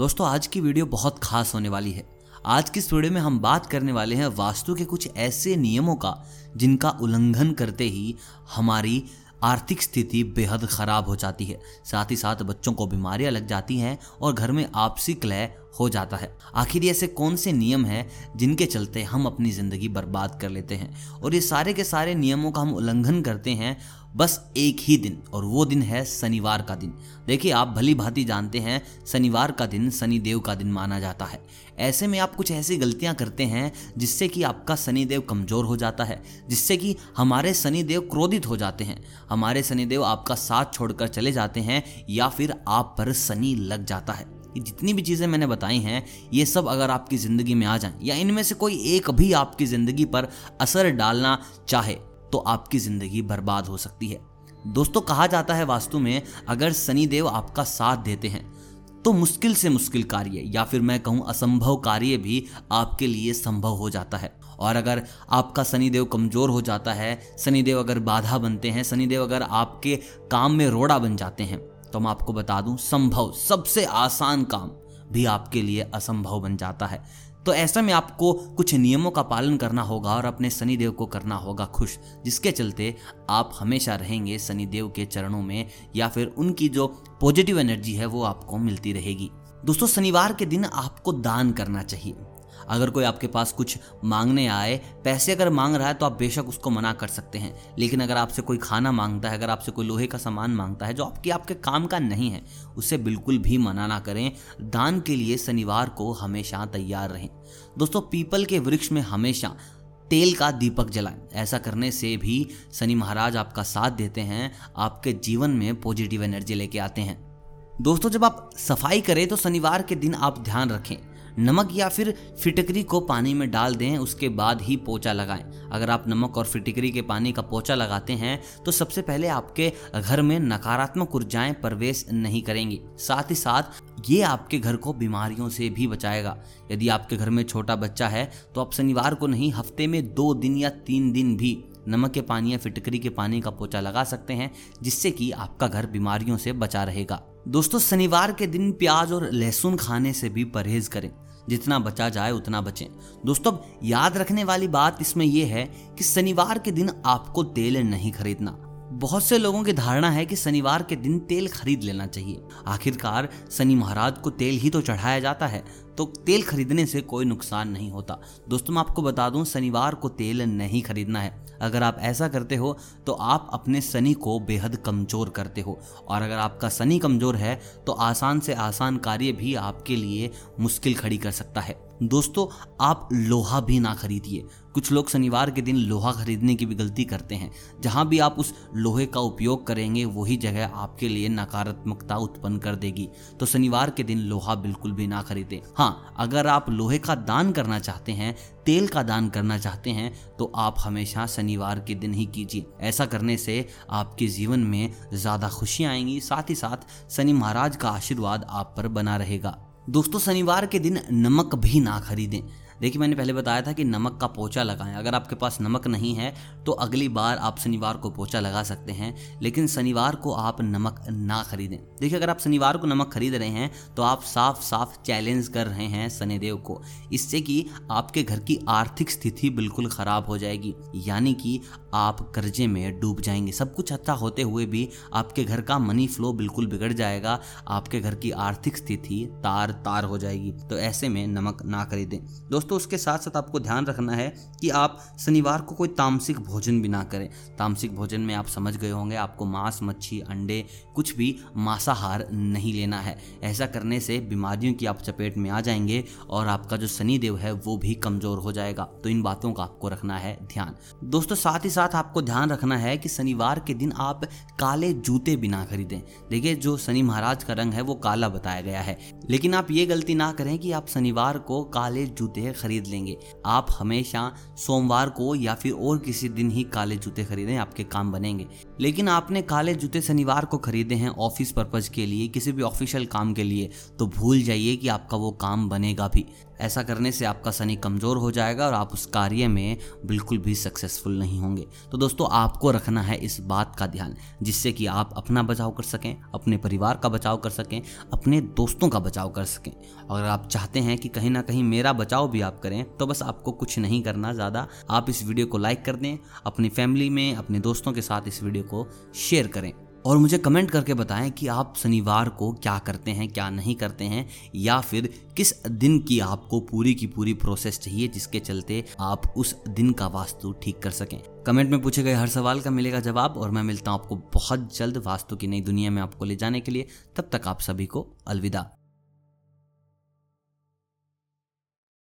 दोस्तों, आज की वीडियो बहुत खास होने वाली है। आज की इस वीडियो में हम बात करने वाले हैं वास्तु के कुछ ऐसे नियमों का, जिनका उल्लंघन करते ही हमारी आर्थिक स्थिति बेहद खराब हो जाती है। साथ ही साथ बच्चों को बीमारियाँ लग जाती हैं और घर में आपसी कलह हो जाता है। आखिर ऐसे कौन से नियम हैं जिनके चलते हम अपनी ज़िंदगी बर्बाद कर लेते हैं? और ये सारे के सारे नियमों का हम उल्लंघन करते हैं बस एक ही दिन, और वो दिन है शनिवार का दिन। देखिए, आप भली भांति जानते हैं, शनिवार का दिन शनिदेव का दिन माना जाता है। ऐसे में आप कुछ ऐसी गलतियाँ करते हैं जिससे कि आपका शनिदेव कमज़ोर हो जाता है, जिससे कि हमारे शनिदेव क्रोधित हो जाते हैं। हमारे शनिदेव आपका साथ छोड़कर चले जाते हैं या फिर आप पर शनि लग जाता है। जितनी भी चीज़ें मैंने बताई हैं, ये सब अगर आपकी ज़िंदगी में आ जाएँ, या इनमें से कोई एक भी आपकी ज़िंदगी पर असर डालना चाहे तो आपकी ज़िंदगी बर्बाद हो सकती है। दोस्तों, कहा जाता है वास्तु में, अगर शनिदेव आपका साथ देते हैं तो मुश्किल से मुश्किल कार्य, या फिर मैं कहूँ असंभव कार्य भी आपके लिए संभव हो जाता है। और अगर आपका शनिदेव कमज़ोर हो जाता है, शनिदेव अगर बाधा बनते हैं, शनिदेव अगर आपके काम में रोड़ा बन जाते हैं तो मैं आपको बता दूँ, संभव, सबसे आसान काम भी आपके लिए असंभव बन जाता है। तो ऐसे में आपको कुछ नियमों का पालन करना होगा और अपने शनिदेव को करना होगा खुश, जिसके चलते आप हमेशा रहेंगे शनिदेव के चरणों में या फिर उनकी जो पॉजिटिव एनर्जी है वो आपको मिलती रहेगी। दोस्तों, शनिवार के दिन आपको दान करना चाहिए। अगर कोई आपके पास कुछ मांगने आए, पैसे अगर मांग रहा है तो आप बेशक उसको मना कर सकते हैं। लेकिन अगर आपसे कोई खाना माँगता है, अगर आपसे कोई लोहे का सामान माँगता है, जो आपके आपके काम का नहीं है, उसे बिल्कुल भी मना ना करें। दान के लिए शनिवार को हमेशा तैयार रहें। दोस्तों, पीपल के वृक्ष में हमेशा तेल का दीपक जलाएँ। ऐसा करने से भी शनि महाराज आपका साथ देते हैं, आपके जीवन में पॉजिटिव एनर्जी लेके आते हैं। दोस्तों, जब आप सफ़ाई करें तो शनिवार के दिन आप ध्यान रखें। नमक या फिर फिटकरी को पानी में डाल दें, उसके बाद ही पोचा लगाएँ। अगर आप नमक और फिटकरी के पानी का पोचा लगाते हैं तो सबसे पहले आपके घर में नकारात्मक ऊर्जाएँ प्रवेश नहीं करेंगी। साथ ही साथ ये आपके घर को बीमारियों से भी बचाएगा। यदि आपके घर में छोटा बच्चा है तो आप शनिवार को नहीं, हफ़्ते में दो दिन या तीन दिन भी नमक के पानी या फिटकरी के पानी का पोचा लगा सकते हैं, जिससे कि आपका घर बीमारियों से बचा रहेगा। दोस्तों, शनिवार के दिन प्याज और लहसुन खाने से भी परहेज करें। जितना बचा जाए, उतना बचें। दोस्तों, याद रखने वाली बात इसमें यह है कि शनिवार के दिन आपको तेल नहीं खरीदना। बहुत से लोगों की धारणा है कि शनिवार के दिन तेल खरीद लेना चाहिए। आखिरकार शनि महाराज को तेल ही तो चढ़ाया जाता है तो तेल खरीदने से कोई नुकसान नहीं होता। दोस्तों, मैं आपको बता दूँ, शनिवार को तेल नहीं खरीदना है। अगर आप ऐसा करते हो तो आप अपने शनि को बेहद कमज़ोर करते हो। और अगर आपका शनि कमज़ोर है तो आसान से आसान कार्य भी आपके लिए मुश्किल खड़ी कर सकता है। दोस्तों, आप लोहा भी ना खरीदिए। कुछ लोग शनिवार के दिन लोहा खरीदने की भी गलती करते हैं। जहाँ भी आप उस लोहे का उपयोग करेंगे, वही जगह आपके लिए नकारात्मकता उत्पन्न कर देगी। तो शनिवार के दिन लोहा बिल्कुल भी ना खरीदें। हाँ अगर आप लोहे का दान करना चाहते हैं, तेल का दान करना चाहते हैं तो आप हमेशा शनिवार के दिन ही कीजिए। ऐसा करने से आपके जीवन में ज़्यादा खुशियाँ आएँगी, साथ ही साथ शनि महाराज का आशीर्वाद आप पर बना रहेगा। दोस्तों शनिवार के दिन नमक भी ना खरीदें। देखिए, मैंने पहले बताया था कि नमक का पोचा लगाएँ। अगर आपके पास नमक नहीं है तो अगली बार आप शनिवार को पोचा लगा सकते हैं, लेकिन शनिवार को आप नमक ना खरीदें। देखिए, अगर आप शनिवार को नमक खरीद रहे हैं तो आप साफ़ साफ़ चैलेंज कर रहे हैं शनिदेव को। इससे कि आपके घर की आर्थिक स्थिति बिल्कुल ख़राब हो जाएगी, यानी कि आप कर्जे में डूब जाएँगे। सब कुछ अच्छा होते हुए भी आपके घर का मनी फ्लो बिल्कुल बिगड़ जाएगा, आपके घर की आर्थिक स्थिति तार तार हो जाएगी। तो ऐसे में नमक ना खरीदें। दोस्तों दोस्तों, उसके साथ साथ आपको ध्यान रखना है कि आप शनिवार को कोई तामसिक भोजन भी ना करें। तामसिक भोजन में आप समझ गए होंगे, आपको मांस, मच्छी, अंडे, कुछ भी मांसाहार नहीं लेना है। ऐसा करने से बीमारियों की आप चपेट में आ जाएँगे और आपका जो शनिदेव है, वो भी कमज़ोर हो जाएगा। तो इन बातों का आपको रखना है ध्यान। दोस्तों, साथ ही साथ आपको ध्यान रखना है कि शनिवार के दिन आप काले जूते भी ना खरीदें। देखिए, जो शनि महाराज का रंग है, वो काला बताया गया है। लेकिन आप ये गलती ना करें कि आप शनिवार को काले जूते खरीद लेंगे। आप हमेशा सोमवार को या फिर और किसी दिन ही काले जूते खरीदें, आपके काम बनेंगे। लेकिन आपने काले जूते शनिवार को खरीदे हैं ऑफ़िस पर्पज के लिए, किसी भी ऑफिशियल काम के लिए तो भूल जाइए कि आपका वो काम बनेगा भी। ऐसा करने से आपका शनि कमज़ोर हो जाएगा और आप उस कार्य में बिल्कुल भी सक्सेसफुल नहीं होंगे। तो दोस्तों, आपको रखना है इस बात का ध्यान, जिससे कि आप अपना बचाव कर सकें, अपने परिवार का बचाव कर सकें, अपने दोस्तों का बचाव कर सकें। अगर आप चाहते हैं कि कहीं ना कहीं मेरा बचाव भी आप करें तो बस आपको कुछ नहीं करना ज़्यादा। आप इस वीडियो को लाइक कर दें, अपनी फैमिली में, अपने दोस्तों के साथ इस वीडियो को शेयर करें। और मुझे कमेंट करके बताएँ कि आप शनिवार को क्या करते हैं, क्या नहीं करते हैं, या फिर किस दिन की आपको पूरी की पूरी प्रोसेस चाहिए जिसके चलते आप उस दिन का वास्तु ठीक कर सकें। कमेंट में पूछे गए हर सवाल का मिलेगा जवाब और मैं मिलता हूँ आपको बहुत जल्द वास्तु की नई दुनिया में आपको ले जाने के लिए। तब तक आप सभी को अलविदा।